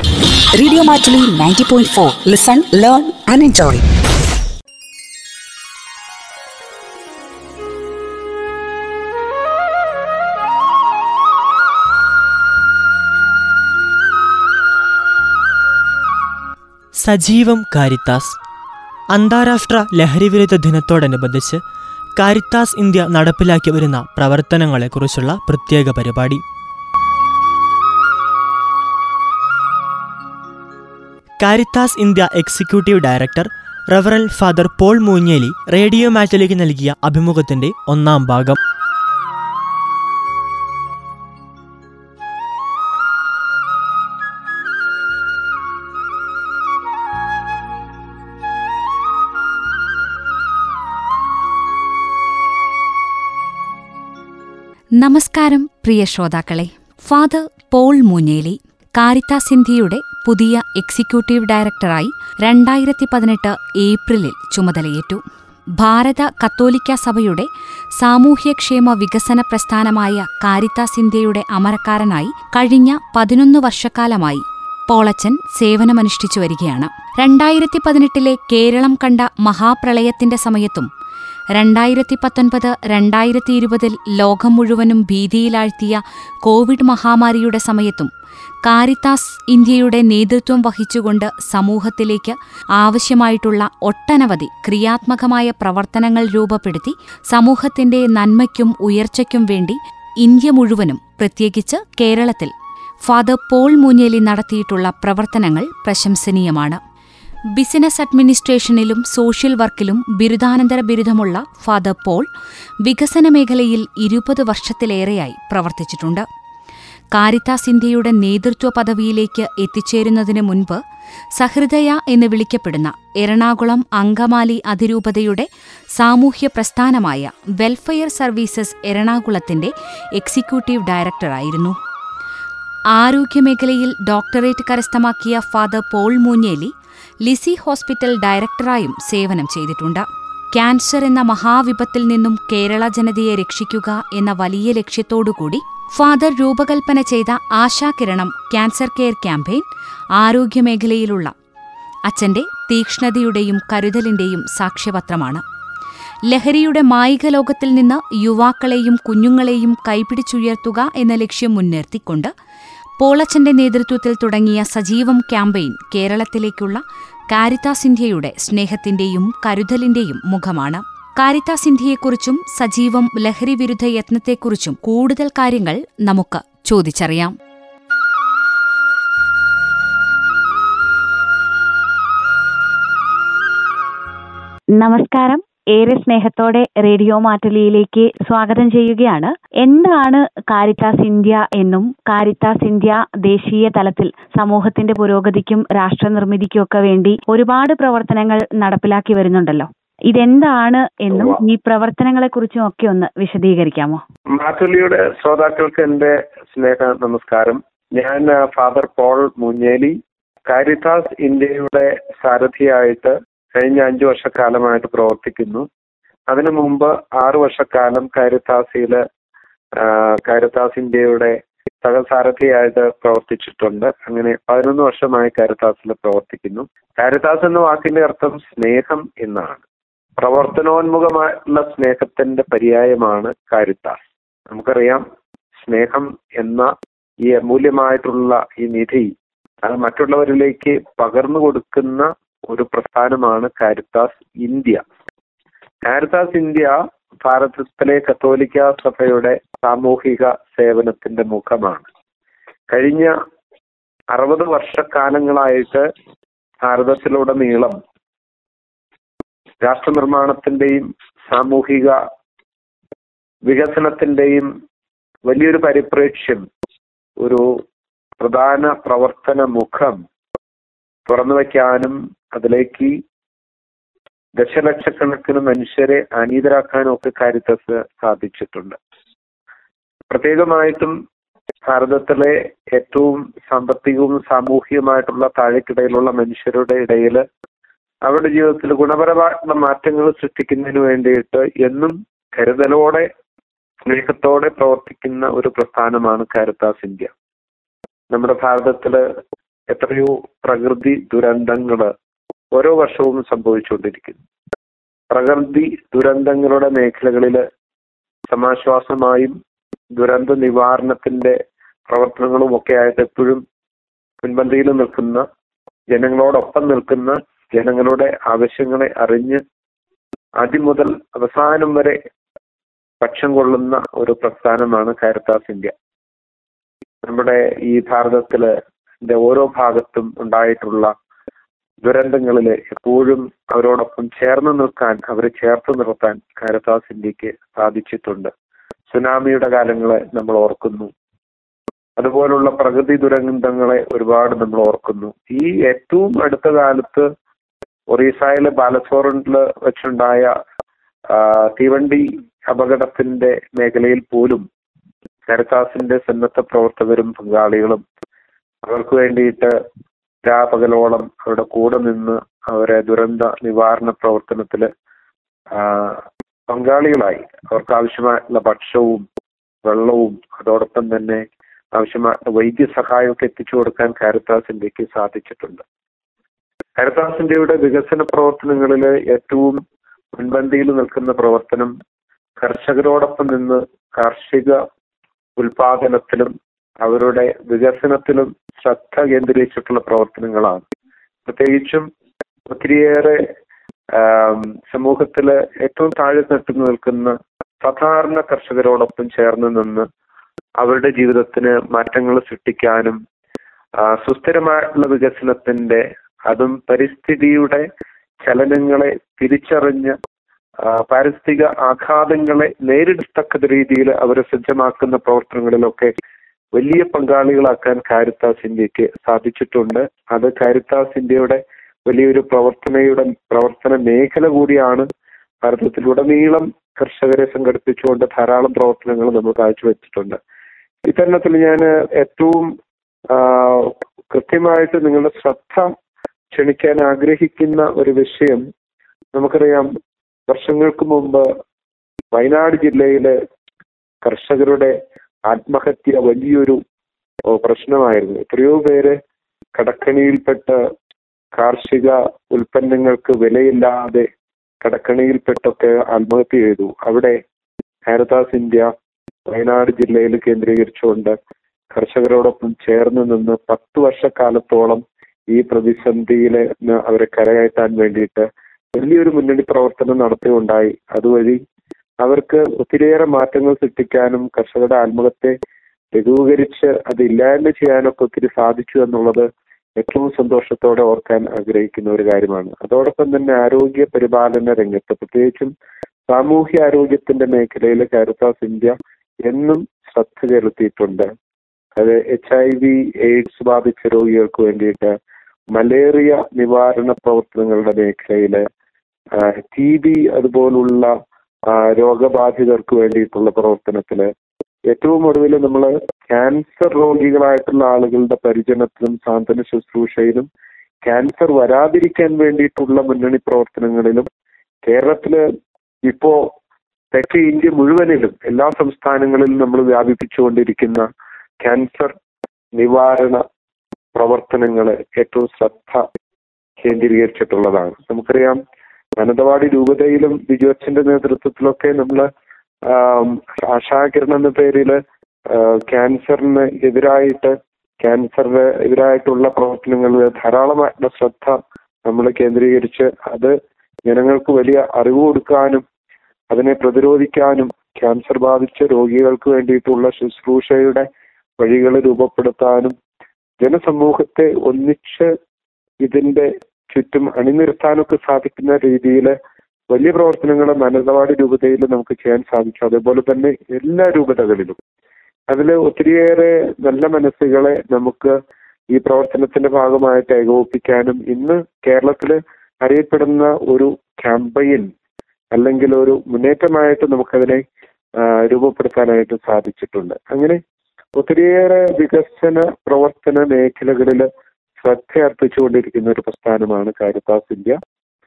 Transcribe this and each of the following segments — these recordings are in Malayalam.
Radio Matuli 90.4. Listen, learn, and enjoy. സജീവം കാരിത്താസ് അന്താരാഷ്ട്ര ലഹരിവിരുദ്ധ ദിനത്തോടനുബന്ധിച്ച് കാരിത്താസ് ഇന്ത്യ നടപ്പിലാക്കി വരുന്ന പ്രവർത്തനങ്ങളെക്കുറിച്ചുള്ള പ്രത്യേക പരിപാടി കാരിത്താസ് ഇന്ത്യ എക്സിക്യൂട്ടീവ് ഡയറക്ടർ റവറൽ ഫാദർ പോൾ മൂഞ്ഞേലി റേഡിയോ മാറ്റിലേക്ക് നൽകിയ അഭിമുഖത്തിന്റെ ഒന്നാം ഭാഗം. നമസ്കാരം പ്രിയ ശ്രോതാക്കളെ. ഫാദർ പോൾ മൂഞ്ഞേലി കാരിത്താസ് ഇന്ത്യയുടെ പുതിയ എക്സിക്യൂട്ടീവ് ഡയറക്ടറായി രണ്ടായിരത്തി പതിനെട്ട് ഏപ്രിലിൽ ചുമതലയേറ്റു. ഭാരത കത്തോലിക്ക സഭയുടെ സാമൂഹ്യക്ഷേമ വികസന പ്രസ്ഥാനമായ കാരിത്താസ് ഇന്ത്യയുടെ അമരക്കാരനായി കഴിഞ്ഞ പതിനൊന്ന് വർഷക്കാലമായി പോളച്ചൻ സേവനമനുഷ്ഠിച്ചു വരികയാണ്. രണ്ടായിരത്തി പതിനെട്ടിലെ കേരളം കണ്ട മഹാപ്രളയത്തിന്റെ സമയത്തും രണ്ടായിരത്തി പത്തൊൻപത് രണ്ടായിരത്തി ഇരുപതിൽ ലോകം മുഴുവനും ഭീതിയിലാഴ്ത്തിയ കോവിഡ് മഹാമാരിയുടെ സമയത്തും കാരിത്താസ് ഇന്ത്യയുടെ നേതൃത്വം വഹിച്ചുകൊണ്ട് സമൂഹത്തിലേക്ക് ആവശ്യമായിട്ടുള്ള ഒട്ടനവധി ക്രിയാത്മകമായ പ്രവർത്തനങ്ങൾ രൂപപ്പെടുത്തി സമൂഹത്തിന്റെ നന്മയ്ക്കും ഉയർച്ചയ്ക്കും വേണ്ടി ഇന്ത്യ മുഴുവനും പ്രത്യേകിച്ച് കേരളത്തിൽ ഫാദർ പോൾ മൂഞ്ഞേലി നടത്തിയിട്ടുള്ള പ്രവർത്തനങ്ങൾ പ്രശംസനീയമാണ്. ബിസിനസ് അഡ്മിനിസ്ട്രേഷനിലും സോഷ്യൽ വർക്കിലും ബിരുദാനന്തര ബിരുദമുള്ള ഫാദർ പോൾ വികസന മേഖലയിൽ ഇരുപത് വർഷത്തിലേറെയായി പ്രവർത്തിച്ചിട്ടുണ്ട്. കാരിത്താസ് ഇന്ത്യയുടെ നേതൃത്വ പദവിയിലേക്ക് എത്തിച്ചേരുന്നതിന് മുൻപ് സഹൃദയ എന്ന് വിളിക്കപ്പെടുന്ന എറണാകുളം അങ്കമാലി അതിരൂപതയുടെ സാമൂഹ്യ പ്രസ്ഥാനമായ വെൽഫെയർ സർവീസസ് എറണാകുളത്തിന്റെ എക്സിക്യൂട്ടീവ് ഡയറക്ടറായിരുന്നു. ആരോഗ്യമേഖലയിൽ ഡോക്ടറേറ്റ് കരസ്ഥമാക്കിയ father Paul Moonjely Lisie hospital ഡയറക്ടറായും സേവനം ചെയ്തിട്ടുണ്ട്. ക്യാൻസർ എന്ന മഹാവിപത്തിൽ നിന്നും കേരള ജനതയെ രക്ഷിക്കുക എന്ന വലിയ ലക്ഷ്യത്തോടുകൂടി ഫാദർ രൂപകൽപ്പന ചെയ്ത ആശാകിരണം ക്യാൻസർ കെയർ ക്യാമ്പയിൻ ആരോഗ്യമേഖലയിലുള്ള അച്ഛന്റെ തീക്ഷ്ണതയുടെയും കരുതലിന്റെയും സാക്ഷ്യപത്രമാണ്. ലഹരിയുടെ മായിക ലോകത്തിൽ നിന്ന് യുവാക്കളെയും കുഞ്ഞുങ്ങളെയും കൈപിടിച്ചുയർത്തുക എന്ന ലക്ഷ്യം മുൻനിർത്തിക്കൊണ്ട് പോളച്ചന്റെ നേതൃത്വത്തിൽ തുടങ്ങിയ സജീവം ക്യാമ്പയിൻ കേരളത്തിലേക്കുള്ള കാരിത്താസ് സ്നേഹത്തിന്റെയും കരുതലിന്റെയും മുഖമാണ്. കാരിത്താസ് സിന്ധിയെക്കുറിച്ചും സജീവം ലഹരി വിരുദ്ധ യത്നത്തെക്കുറിച്ചും കൂടുതൽ കാര്യങ്ങൾ നമുക്ക് ചോദിച്ചറിയാം. നമസ്കാരം. ഏറെ സ്നേഹത്തോടെ റേഡിയോ മാറ്റലിയിലേക്ക് സ്വാഗതം ചെയ്യുകയാണ്. എന്താണ് കാരിത്താസ് ഇന്ത്യ എന്നും കാരിത്താസ് ഇന്ത്യ ദേശീയ തലത്തിൽ സമൂഹത്തിന്റെ പുരോഗതിക്കും രാഷ്ട്ര നിർമ്മിതിക്കും ഒക്കെ വേണ്ടി ഒരുപാട് പ്രവർത്തനങ്ങൾ നടപ്പിലാക്കി വരുന്നുണ്ടല്ലോ. ഇതെന്താണ് എന്നും ഈ പ്രവർത്തനങ്ങളെ കുറിച്ചും ഒക്കെ ഒന്ന് വിശദീകരിക്കാമോ? മാറ്റുലിയുടെ ശ്രോതാക്കൾക്ക് എന്റെ സ്നേഹ നമസ്കാരം. ഞാൻ ഫാദർ പോൾ മുഞ്ഞേലി. കാരിതാസ് ഇന്ത്യയുടെ സാരഥിയായിട്ട് കഴിഞ്ഞ അഞ്ചു വർഷക്കാലമായിട്ട് പ്രവർത്തിക്കുന്നു. അതിനു മുമ്പ് ആറു വർഷക്കാലം കാരിത്താസിയിൽ കാരിതാസ് കാരിത്താസ് ഇന്ത്യയുടെ സഹസാരഥിയായിട്ട് പ്രവർത്തിച്ചിട്ടുണ്ട്. അങ്ങനെ പതിനൊന്ന് വർഷമായി കാരിതാസിൽ പ്രവർത്തിക്കുന്നു. കാരിതാസ് എന്ന വാക്കിന്റെ അർത്ഥം സ്നേഹം എന്നാണ്. പ്രവർത്തനോന്മുഖമായിട്ടുള്ള സ്നേഹത്തിന്റെ പര്യായമാണ് കാരിത്താസ് നമുക്കറിയാം സ്നേഹം എന്ന ഈ അമൂല്യമായിട്ടുള്ള ഈ നിധി അത് മറ്റുള്ളവരിലേക്ക് പകർന്നു കൊടുക്കുന്ന ഒരു പ്രസ്ഥാനമാണ് കാരിത്താസ് ഇന്ത്യ. കാരിത്താസ് ഇന്ത്യ ഭാരതത്തിലെ കത്തോലിക്ക സഭയുടെ സാമൂഹിക സേവനത്തിന്റെ മുഖമാണ്. കഴിഞ്ഞ അറുപത് വർഷക്കാലങ്ങളായിട്ട് ഭാരതത്തിലുടനീളം രാഷ്ട്ര നിർമ്മാണത്തിന്റെയും സാമൂഹിക വികസനത്തിന്റെയും വലിയൊരു പരിപ്രേക്ഷ്യം ഒരു പ്രധാന പ്രവർത്തന മുഖം തുറന്നു വയ്ക്കാനും അതിലേക്ക് ദശലക്ഷക്കണക്കിന് മനുഷ്യരെ അനീതരാക്കാനും ഒക്കെ കാരിത്തസ് സാധിച്ചിട്ടുണ്ട്. പ്രത്യേകമായിട്ടും ഭാരതത്തിലെ ഏറ്റവും സാമ്പത്തികവും സാമൂഹികമായിട്ടുള്ള താഴേക്കിടയിലുള്ള മനുഷ്യരുടെ ഇടയിൽ അവരുടെ ജീവിതത്തിൽ ഗുണപരമായിട്ടുള്ള മാറ്റങ്ങൾ സൃഷ്ടിക്കുന്നതിന് വേണ്ടിയിട്ട് എന്നും കരുതലോടെ സ്നേഹത്തോടെ പ്രവർത്തിക്കുന്ന ഒരു പ്രസ്ഥാനമാണ് കാരിത്താസ് ഇന്ത്യ. നമ്മുടെ ഭാരതത്തിൽ എത്രയോ പ്രകൃതി ദുരന്തങ്ങൾ ഓരോ വർഷവും സംഭവിച്ചുകൊണ്ടിരിക്കുന്നു. പ്രകൃതി ദുരന്തങ്ങളുടെ മേഖലകളിൽ സമാശ്വാസമായും ദുരന്ത നിവാരണത്തിന്റെ പ്രവർത്തനങ്ങളും ഒക്കെ ആയിട്ട് എപ്പോഴും മുൻപന്തിയിൽ നിൽക്കുന്ന ജനങ്ങളോടൊപ്പം നിൽക്കുന്ന ജനങ്ങളുടെ ആവശ്യങ്ങളെ അറിഞ്ഞ് മുതൽ അവസാനം വരെ പക്ഷം കൊള്ളുന്ന ഒരു പ്രസ്ഥാനമാണ് കാരിത്താസ് ഇന്ത്യ നമ്മുടെ ഈ ഭാരതത്തിൽ ഓരോ ഭാഗത്തും ഉണ്ടായിട്ടുള്ള ദുരന്തങ്ങളിൽ എപ്പോഴും അവരോടൊപ്പം ചേർന്ന് നിൽക്കാൻ അവരെ ചേർത്ത് നിർത്താൻ കാരത്താസ് ഇന്ത്യയ്ക്ക് സാധിച്ചിട്ടുണ്ട്. സുനാമിയുടെ കാലങ്ങളെ നമ്മൾ ഓർക്കുന്നു. അതുപോലുള്ള പ്രകൃതി ദുരന്തങ്ങളെ ഒരുപാട് നമ്മൾ ഓർക്കുന്നു. ഈ ഏറ്റവും അടുത്ത കാലത്ത് ഒറീസയിലെ ബാലസോറിൽ വെച്ചുണ്ടായ തീവണ്ടി അപകടത്തിന്റെ മേഖലയിൽ പോലും കാരിത്താസിന്റെ സന്നദ്ധ പ്രവർത്തകരും പങ്കാളികളും അവർക്ക് വേണ്ടിയിട്ട് രാപകലോളം അവരുടെ കൂടെ നിന്ന് അവരെ ദുരന്ത നിവാരണ പ്രവർത്തനത്തിൽ പങ്കാളികളായി. അവർക്ക് ആവശ്യമായിട്ടുള്ള ഭക്ഷണവും വെള്ളവും അതോടൊപ്പം തന്നെ ആവശ്യമായ വൈദ്യസഹായമൊക്കെ എത്തിച്ചു കൊടുക്കാൻ കാരിത്താസ് ഇന്ത്യയ്ക്ക് സാധിച്ചിട്ടുണ്ട്. കാരിത്താസ് ഇന്ത്യയുടെ വികസന പ്രവർത്തനങ്ങളിൽ ഏറ്റവും മുൻപന്തിയിൽ നിൽക്കുന്ന പ്രവർത്തനം കർഷകരോടൊപ്പം നിന്ന് കാർഷിക ഉൽപാദനത്തിലും അവരുടെ വികസനത്തിലും ശ്രദ്ധ കേന്ദ്രീകരിച്ചിട്ടുള്ള പ്രവർത്തനങ്ങളാണ്. പ്രത്യേകിച്ചും ഒത്തിരിയേറെ സമൂഹത്തിലെ ഏറ്റവും താഴെ തട്ടി നിൽക്കുന്ന സാധാരണ കർഷകരോടൊപ്പം ചേർന്ന് നിന്ന് അവരുടെ ജീവിതത്തിന് മാറ്റങ്ങൾ സൃഷ്ടിക്കാനും സുസ്ഥിരമായിട്ടുള്ള വികസനത്തിന്റെ അതും പരിസ്ഥിതിയുടെ ചലനങ്ങളെ തിരിച്ചറിഞ്ഞ് പാരിസ്ഥിതിക ആഘാതങ്ങളെ നേരിടത്തക്ക രീതിയിൽ അവരെ സജ്ജമാക്കുന്ന പ്രവർത്തനങ്ങളിലൊക്കെ വലിയ പങ്കാളികളാക്കാൻ കാരിത്താസ് ഇന്ത്യയ്ക്ക് സാധിച്ചിട്ടുണ്ട്. അത് കാരിത്താസ് ഇന്ത്യയുടെ വലിയൊരു പ്രവർത്തനയുടെ പ്രവർത്തന മേഖല കൂടിയാണ് ഭാരതത്തിലുടനീളം കർഷകരെ സംഘടിപ്പിച്ചുകൊണ്ട് ധാരാളം പ്രവർത്തനങ്ങൾ നമ്മൾ കാഴ്ചവെച്ചിട്ടുണ്ട്. ഇത്തരണത്തിൽ ഞാൻ ഏറ്റവും കൃത്യമായിട്ട് നിങ്ങളുടെ ശ്രദ്ധ ക്ഷണിക്കാൻ ആഗ്രഹിക്കുന്ന ഒരു വിഷയം നമുക്കറിയാം. വർഷങ്ങൾക്ക് മുമ്പ് വയനാട് ജില്ലയിലെ കർഷകരുടെ ആത്മഹത്യ വലിയൊരു പ്രശ്നമായിരുന്നു. എത്രയോ പേര് കടക്കണിയിൽപ്പെട്ട കാർഷിക ഉൽപ്പന്നങ്ങൾക്ക് വിലയില്ലാതെ കടക്കണിയിൽപ്പെട്ടൊക്കെ ആത്മഹത്യ ചെയ്തു. അവിടെ ഹാരദാസ് ഇന്ത്യ വയനാട് ജില്ലയിൽ കേന്ദ്രീകരിച്ചുകൊണ്ട് കർഷകരോടൊപ്പം ചേർന്ന് നിന്ന് പത്ത് വർഷക്കാലത്തോളം ഈ പ്രതിസന്ധിയിലെ അവരെ കരകയറ്റാൻ വേണ്ടിയിട്ട് വലിയൊരു മുന്നണി പ്രവർത്തനം നടത്തുകയുണ്ടായി അതുവഴി അവർക്ക് ഒത്തിരിയേറെ മാറ്റങ്ങൾ സൃഷ്ടിക്കാനും കർഷകരുടെ ആത്മഹത്യ ലഘൂകരിച്ച് അത് ഇല്ലായ്മ ചെയ്യാനൊക്കെ ഒത്തിരി സാധിച്ചു എന്നുള്ളത് ഏറ്റവും സന്തോഷത്തോടെ ഓർക്കാൻ ആഗ്രഹിക്കുന്ന ഒരു കാര്യമാണ്. അതോടൊപ്പം തന്നെ ആരോഗ്യ പരിപാലന രംഗത്ത് പ്രത്യേകിച്ചും സാമൂഹ്യ ആരോഗ്യത്തിന്റെ മേഖലയിൽ കാരിത്താസ് ഇന്ത്യ എന്നും ശ്രദ്ധ ചെലുത്തിയിട്ടുണ്ട്. അത് എച്ച് ഐ വി എയ്ഡ്സ് ബാധിച്ച രോഗികൾക്ക് വേണ്ടിയിട്ട് മലേറിയ നിവാരണ പ്രവർത്തനങ്ങളുടെ മേഖലയിൽ ടി ബി അതുപോലുള്ള രോഗബാധിതർക്ക് വേണ്ടിയിട്ടുള്ള പ്രവർത്തനത്തിൽ ഏറ്റവും ഒടുവിൽ നമ്മൾ ക്യാൻസർ രോഗികളായിട്ടുള്ള ആളുകളുടെ പരിചരണത്തിലും സാന്ത്വന ശുശ്രൂഷയിലും ക്യാൻസർ വരാതിരിക്കാൻ വേണ്ടിയിട്ടുള്ള മുന്നണി പ്രവർത്തനങ്ങളിലും കേരളത്തിൽ ഇപ്പോ തെക്കേ ഇന്ത്യ മുഴുവനിലും എല്ലാ സംസ്ഥാനങ്ങളിലും നമ്മൾ വ്യാപിപ്പിച്ചുകൊണ്ടിരിക്കുന്ന ക്യാൻസർ നിവാരണ പ്രവർത്തനങ്ങൾ ഏറ്റവും ശ്രദ്ധ കേന്ദ്രീകരിച്ചിട്ടുള്ളതാണ്. നമുക്കറിയാം മാനന്തവാടി രൂപതയിലും ബിജു അച്ഛന്റെ നേതൃത്വത്തിലൊക്കെ നമ്മൾ ആശാകിരണം എന്ന പേരിൽ ആ, ക്യാൻസറിന് എതിരായിട്ട് ക്യാൻസറിന് എതിരായിട്ടുള്ള പ്രവർത്തനങ്ങളിൽ ധാരാളമായിട്ടുള്ള ശ്രദ്ധ നമ്മൾ കേന്ദ്രീകരിച്ച് അത് ജനങ്ങൾക്ക് വലിയ അറിവ് കൊടുക്കാനും അതിനെ പ്രതിരോധിക്കാനും ക്യാൻസർ ബാധിച്ച രോഗികൾക്ക് വേണ്ടിയിട്ടുള്ള ശുശ്രൂഷയുടെ വഴികൾ രൂപപ്പെടുത്താനും ജനസമൂഹത്തെ ഒന്നിച്ച് ഇതിന്റെ ചുറ്റും അണിനിരത്താനൊക്കെ സാധിക്കുന്ന രീതിയിൽ വലിയ പ്രവർത്തനങ്ങൾ മാനന്തവാടി രൂപതയിൽ നമുക്ക് ചെയ്യാൻ സാധിച്ചു. അതേപോലെ തന്നെ എല്ലാ രൂപതകളിലും. അതിൽ ഒത്തിരിയേറെ നല്ല മനസ്സുകളെ നമുക്ക് ഈ പ്രവർത്തനത്തിന്റെ ഭാഗമായിട്ട് ഏകോപിപ്പിക്കാനും ഇന്ന് കേരളത്തിൽ അറിയപ്പെടുന്ന ഒരു ക്യാമ്പയിൻ അല്ലെങ്കിൽ ഒരു മുന്നേറ്റമായിട്ട് നമുക്കതിനെ രൂപപ്പെടുത്താനായിട്ട് സാധിച്ചിട്ടുണ്ട്. അങ്ങനെ ഒത്തിരിയേറെ വികസന പ്രവർത്തന മേഖലകളിൽ ശ്രദ്ധ അർപ്പിച്ചുകൊണ്ടിരിക്കുന്ന ഒരു പ്രസ്ഥാനമാണ് കാരിത്താസ് ഇന്ത്യ.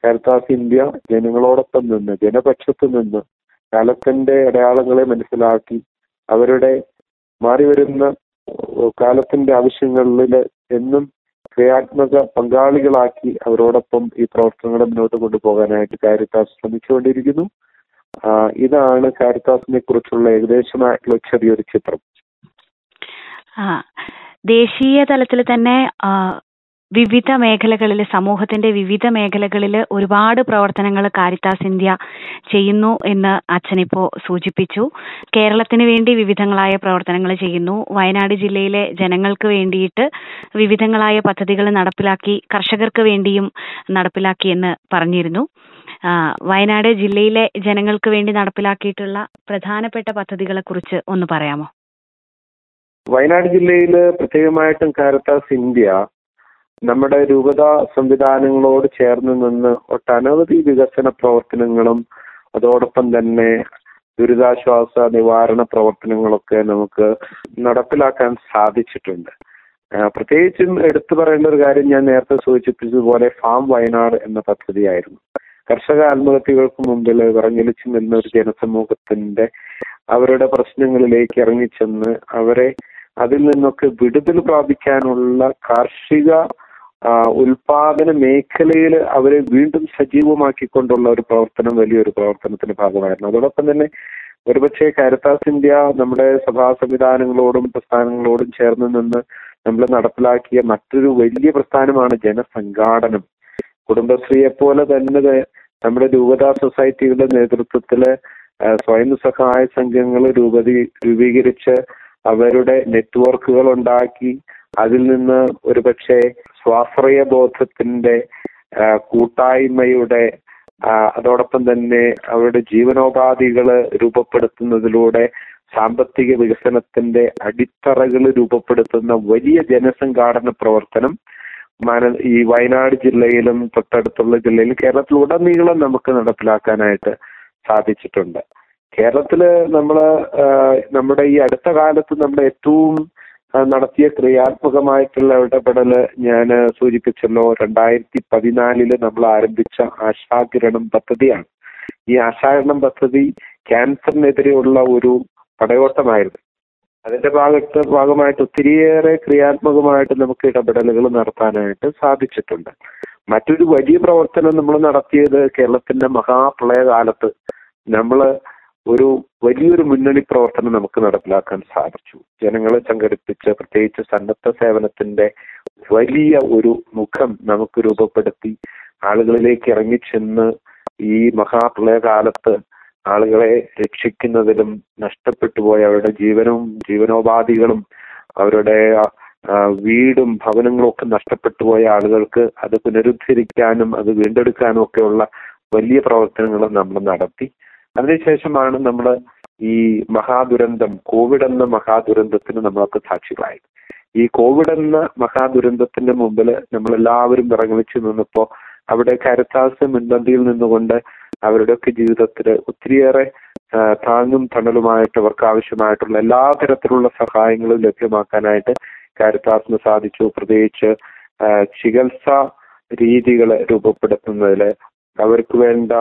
കാരിത്താസ് ഇന്ത്യ ജനങ്ങളോടൊപ്പം നിന്ന് ജനപക്ഷത്ത് നിന്ന് കാലത്തിന്റെ അടയാളങ്ങളെ മനസ്സിലാക്കി അവരുടെ മാറിവരുന്ന കാലത്തിന്റെ ആവശ്യങ്ങളിൽ എന്നും ക്രിയാത്മക പങ്കാളികളാക്കി അവരോടൊപ്പം ഈ പ്രവർത്തനങ്ങളെ മുന്നോട്ട് കൊണ്ടുപോകാനായിട്ട് കാരിത്താസ് ശ്രമിച്ചുകൊണ്ടിരിക്കുന്നു. ഇതാണ് കാരിത്താസിനെ കുറിച്ചുള്ള ഏകദേശമായിട്ടുള്ള ചെറിയൊരു ചിത്രം. ആ, ദേശീയ തലത്തിൽ തന്നെ വിവിധ മേഖലകളിൽ സമൂഹത്തിന്റെ വിവിധ മേഖലകളിൽ ഒരുപാട് പ്രവർത്തനങ്ങൾ കാരിത്താസ് ഇന്ത്യ ചെയ്യുന്നു എന്ന് അച്ഛനിപ്പോ സൂചിപ്പിച്ചു. കേരളത്തിന് വേണ്ടി വിവിധങ്ങളായ പ്രവർത്തനങ്ങൾ ചെയ്യുന്നു. വയനാട് ജില്ലയിലെ ജനങ്ങൾക്ക് വേണ്ടിയിട്ട് വിവിധങ്ങളായ പദ്ധതികൾ നടപ്പിലാക്കി കർഷകർക്ക് വേണ്ടിയും നടപ്പിലാക്കി എന്ന് പറഞ്ഞിരുന്നു. വയനാട് ജില്ലയിലെ ജനങ്ങൾക്ക് വേണ്ടി നടപ്പിലാക്കിയിട്ടുള്ള പ്രധാനപ്പെട്ട പദ്ധതികളെ കുറിച്ച് ഒന്ന് പറയാമോ? വയനാട് ജില്ലയിൽ പ്രത്യേകമായിട്ടും കാരത്താസ് ഇന്ത്യ നമ്മുടെ രൂപതാ സംവിധാനങ്ങളോട് ചേർന്ന് നിന്ന് ഒട്ടനവധി വികസന പ്രവർത്തനങ്ങളും അതോടൊപ്പം തന്നെ ദുരിതാശ്വാസ നിവാരണ പ്രവർത്തനങ്ങളൊക്കെ നമുക്ക് നടപ്പിലാക്കാൻ സാധിച്ചിട്ടുണ്ട്. പ്രത്യേകിച്ചും എടുത്തു പറയേണ്ട ഒരു കാര്യം ഞാൻ നേരത്തെ സൂചിപ്പിച്ചതുപോലെ ഫാം വയനാട് എന്ന പദ്ധതിയായിരുന്നു. കർഷക ആത്മഹത്യകൾക്ക് മുമ്പിൽ വിറങ്ങലിച്ചു നിന്ന ഒരു ജനസമൂഹത്തിന്റെ അവരുടെ പ്രശ്നങ്ങളിലേക്ക് ഇറങ്ങിച്ചെന്ന് അവരെ അതിൽ നിന്നൊക്കെ വിടുതൽ പ്രാപിക്കാനുള്ള കാർഷിക ഉൽപാദന മേഖലയിൽ അവരെ വീണ്ടും സജീവമാക്കിക്കൊണ്ടുള്ള ഒരു പ്രവർത്തനം വലിയൊരു പ്രവർത്തനത്തിന്റെ ഭാഗമായിരുന്നു. അതോടൊപ്പം തന്നെ ഒരുപക്ഷെ കരുത്താസ് ഇന്ത്യ നമ്മുടെ സഭാ സംവിധാനങ്ങളോടും പ്രസ്ഥാനങ്ങളോടും ചേർന്ന് നിന്ന് നമ്മൾ നടപ്പിലാക്കിയ മറ്റൊരു വലിയ പ്രസ്ഥാനമാണ് ജനസംഘാടനം. കുടുംബശ്രീയെ പോലെ തന്നെ നമ്മുടെ രൂപതാ സൊസൈറ്റികളുടെ നേതൃത്വത്തിൽ സ്വയം സഹായ സംഘങ്ങൾ രൂപതി രൂപീകരിച്ച് അവരുടെ നെറ്റ്വർക്കുകൾ ഉണ്ടാക്കി അതിൽ നിന്ന് ഒരുപക്ഷെ സ്വാശ്രയ ബോധത്തിന്റെ കൂട്ടായ്മയുടെ അതോടൊപ്പം തന്നെ അവരുടെ ജീവനോപാധികൾ രൂപപ്പെടുത്തുന്നതിലൂടെ സാമ്പത്തിക വികസനത്തിന്റെ അടിത്തറകൾ രൂപപ്പെടുത്തുന്ന വലിയ ജനസംഘാടന പ്രവർത്തനം മാന ഈ വയനാട് ജില്ലയിലും തൊട്ടടുത്തുള്ള ജില്ലയിലും കേരളത്തിലുടനീളം നമുക്ക് നടപ്പിലാക്കാനായിട്ട് സാധിച്ചിട്ടുണ്ട്. കേരളത്തിൽ നമ്മൾ നമ്മുടെ ഈ അടുത്ത കാലത്ത് നമ്മൾ ഏറ്റവും നടത്തിയ ക്രിയാത്മകമായിട്ടുള്ള ഇടപെടൽ ഞാൻ സൂചിപ്പിച്ചല്ലോ രണ്ടായിരത്തി പതിനാലിൽ നമ്മൾ ആരംഭിച്ച ആശാകിരണം പദ്ധതിയാണ്. ഈ ആശാകിരണം പദ്ധതി ക്യാൻസറിനെതിരെയുള്ള ഒരു പടയോട്ടമായിരുന്നു. അതിന്റെ ഭാഗത്ത് ഭാഗമായിട്ട് ഒത്തിരിയേറെ ക്രിയാത്മകമായിട്ട് നമുക്ക് ഇടപെടലുകൾ നടത്താനായിട്ട് സാധിച്ചിട്ടുണ്ട്. മറ്റൊരു വലിയ പ്രവർത്തനം നമ്മൾ നടത്തിയത് കേരളത്തിന്റെ മഹാപ്രളയകാലത്ത് നമ്മൾ ഒരു വലിയൊരു മുന്നണി പ്രവർത്തനം നമുക്ക് നടപ്പിലാക്കാൻ സാധിച്ചു. ജനങ്ങളെ സംഘടിപ്പിച്ച് പ്രത്യേകിച്ച് സന്നദ്ധ സേവനത്തിന്റെ വലിയ ഒരു മുഖം നമുക്ക് രൂപപ്പെടുത്തി ആളുകളിലേക്ക് ഇറങ്ങിച്ചെന്ന് ഈ മഹാപ്രളയകാലത്ത് ആളുകളെ രക്ഷിക്കുന്നതിലും നഷ്ടപ്പെട്ടു പോയ അവരുടെ ജീവനും ജീവനോപാധികളും അവരുടെ വീടും ഭവനങ്ങളും ഒക്കെ നഷ്ടപ്പെട്ടു പോയ ആളുകൾക്ക് അത് പുനരുദ്ധരിക്കാനും അത് വീണ്ടെടുക്കാനും ഒക്കെയുള്ള വലിയ പ്രവർത്തനങ്ങളും നമ്മൾ നടത്തി. അതിനുശേഷമാണ് നമ്മൾ ഈ മഹാദുരന്തം കോവിഡ് എന്ന മഹാദുരന്തത്തിന് നമ്മളൊക്കെ സാക്ഷികളായത്. ഈ കോവിഡ് എന്ന മഹാദുരന്തത്തിന്റെ മുമ്പിൽ നമ്മൾ എല്ലാവരും വിറങ്ങലിച്ചു നിന്നപ്പോ അവിടെ കരുത്താസ് മുൻപന്തിയിൽ നിന്നുകൊണ്ട് അവരുടെയൊക്കെ ജീവിതത്തിൽ ഒത്തിരിയേറെ താങ്ങും തണലുമായിട്ട് അവർക്ക് ആവശ്യമായിട്ടുള്ള എല്ലാ തരത്തിലുള്ള സഹായങ്ങളും ലഭ്യമാക്കാനായിട്ട് കാരിത്താസിന് സാധിച്ചു. പ്രത്യേകിച്ച് ചികിത്സാ രീതികളെ രൂപപ്പെടുത്തുന്നതിൽ അവർക്ക് വേണ്ട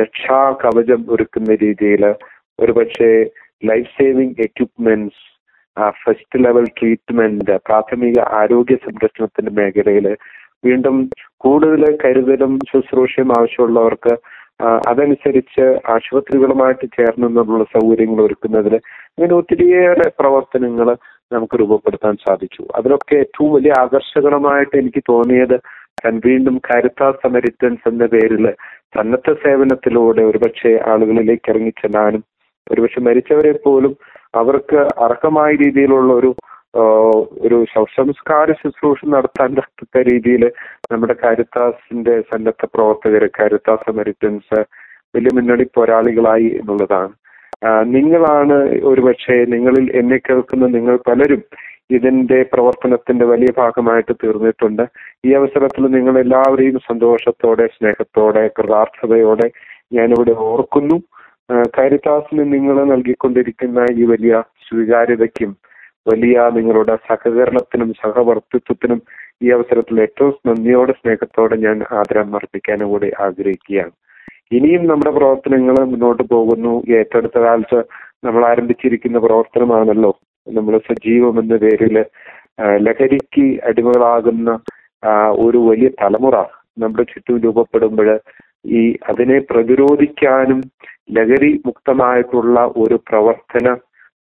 രക്ഷാ കവചം ഒരുക്കുന്ന രീതിയിൽ ഒരുപക്ഷെ life saving equipments first level treatment പ്രാഥമിക ആരോഗ്യ സംരക്ഷണത്തിന്റെ മേഖലയിൽ വീണ്ടും കൂടുതൽ കരുതലും ശുശ്രൂഷയും ആവശ്യമുള്ളവർക്ക് അതനുസരിച്ച് ആശുപത്രികളുമായിട്ട് ചേർന്ന് നിന്നുള്ള സൗകര്യങ്ങൾ ഒരുക്കുന്നതിൽ ഇങ്ങനെ ഒത്തിരിയേറെ പ്രവർത്തനങ്ങൾ നമുക്ക് രൂപപ്പെടുത്താൻ സാധിച്ചു. അതിലൊക്കെ ഏറ്റവും വലിയ ആകർഷകമായിട്ട് എനിക്ക് തോന്നിയത് ഞാൻ വീണ്ടും കരുത്താ സമരിത്തൻസ് എന്ന പേരിൽ സന്നദ്ധ സേവനത്തിലൂടെ ഒരുപക്ഷെ ആളുകളിലേക്ക് ഇറങ്ങിച്ചെല്ലാനും ഒരുപക്ഷെ മരിച്ചവരെ പോലും അവർക്ക് അർഹമായ രീതിയിലുള്ള ഒരു ഒരു ശവസംസ്കാര ശുശ്രൂഷ നടത്താൻ തക്ക രീതിയിൽ നമ്മുടെ കാരിത്താസിന്റെ സന്നദ്ധ പ്രവർത്തകർ കാരിത്താസ് സമരിത്തൻസ് വലിയ മുന്നണി പോരാളികളായി എന്നുള്ളതാണ്. നിങ്ങളാണ് ഒരുപക്ഷെ നിങ്ങളിൽ എന്നെ കേൾക്കുന്ന നിങ്ങൾ പലരും ഇതിന്റെ പ്രവർത്തനത്തിന്റെ വലിയ ഭാഗമായിട്ട് തീർന്നിട്ടുണ്ട്. ഈ അവസരത്തിൽ നിങ്ങൾ എല്ലാവരെയും സന്തോഷത്തോടെ സ്നേഹത്തോടെ കൃതാർത്ഥതയോടെ ഞാനിവിടെ ഓർക്കുന്നു. കാരിത്താസിന് നിങ്ങൾ നൽകിക്കൊണ്ടിരിക്കുന്ന ഈ വലിയ സ്വീകാര്യതയ്ക്കും വലിയ നിങ്ങളുടെ സഹകരണത്തിനും സഹവർത്തിത്വത്തിനും ഈ അവസരത്തിൽ ഏറ്റവും നന്ദിയോടെ സ്നേഹത്തോടെ ഞാൻ ആദരം അർപ്പിക്കാനും കൂടി ആഗ്രഹിക്കുകയാണ്. ഇനിയും നമ്മുടെ പ്രവർത്തനങ്ങൾ മുന്നോട്ട് പോകുന്നു. ഏറ്റെടുത്ത കാലത്ത് നമ്മൾ ആരംഭിച്ചിരിക്കുന്ന പ്രവർത്തനമാണല്ലോ. നമ്മൾ സജീവം എന്ന പേരിൽ ലഹരിക്ക് അടിമകളാകുന്ന ഒരു വലിയ തലമുറ നമ്മുടെ ചുറ്റും രൂപപ്പെടുമ്പോൾ ഈ അതിനെ പ്രതിരോധിക്കാനും ലഹരി മുക്തമായിട്ടുള്ള ഒരു പ്രവർത്തന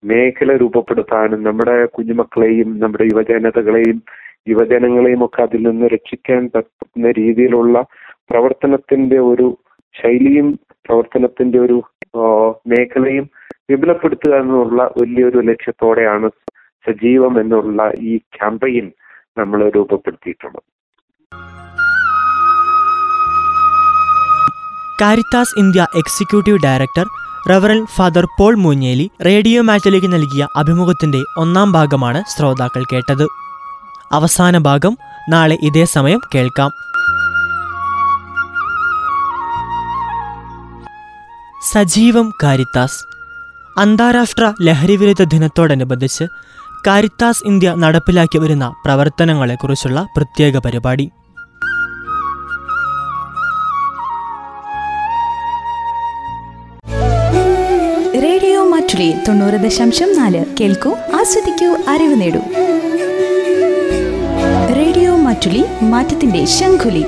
മേഖല രൂപപ്പെടുത്താനും നമ്മുടെ കുഞ്ഞുമക്കളെയും നമ്മുടെ യുവജനതകളെയും യുവജനങ്ങളെയും ഒക്കെ അതിൽ നിന്ന് രക്ഷിക്കാൻ പറ്റുന്ന രീതിയിലുള്ള പ്രവർത്തനത്തിന്റെ ഒരു ശൈലിയും പ്രവർത്തനത്തിന്റെ ഒരു മേഖലയും വിപുലപ്പെടുത്തുക എന്നുള്ള വലിയൊരു ലക്ഷ്യത്തോടെയാണ് സജീവം എന്നുള്ള ഈ ക്യാമ്പയിൻ നമ്മൾ രൂപപ്പെടുത്തിയിട്ടുള്ളത്. കാരിത്താസ് ഇന്ത്യ എക്സിക്യൂട്ടീവ് ഡയറക്ടർ റവറൽ ഫാദർ പോൾ മൂഞ്ഞേലി റേഡിയോ മാറ്റിലേക്ക് നൽകിയ അഭിമുഖത്തിന്റെ ഒന്നാം ഭാഗമാണ് ശ്രോതാക്കൾ കേട്ടത്. അവസാന ഭാഗം നാളെ ഇതേ സമയം കേൾക്കാം. സജീവം കാരിത്താസ് അന്താരാഷ്ട്ര ലഹരിവിരുദ്ധ ദിനത്തോടനുബന്ധിച്ച് കാരിത്താസ് ഇന്ത്യ നടപ്പിലാക്കി വരുന്ന പ്രവർത്തനങ്ങളെക്കുറിച്ചുള്ള പ്രത്യേക പരിപാടി. റേഡിയോ മാറ്റുലി തൊണ്ണൂറ് ദശാംശം നാല്. കേൾക്കൂ ആസ്വദിക്കൂ അറിവ് നേടൂ. റേഡിയോ മാറ്റുലി മാറ്റത്തിന്റെ ശംഖുലി.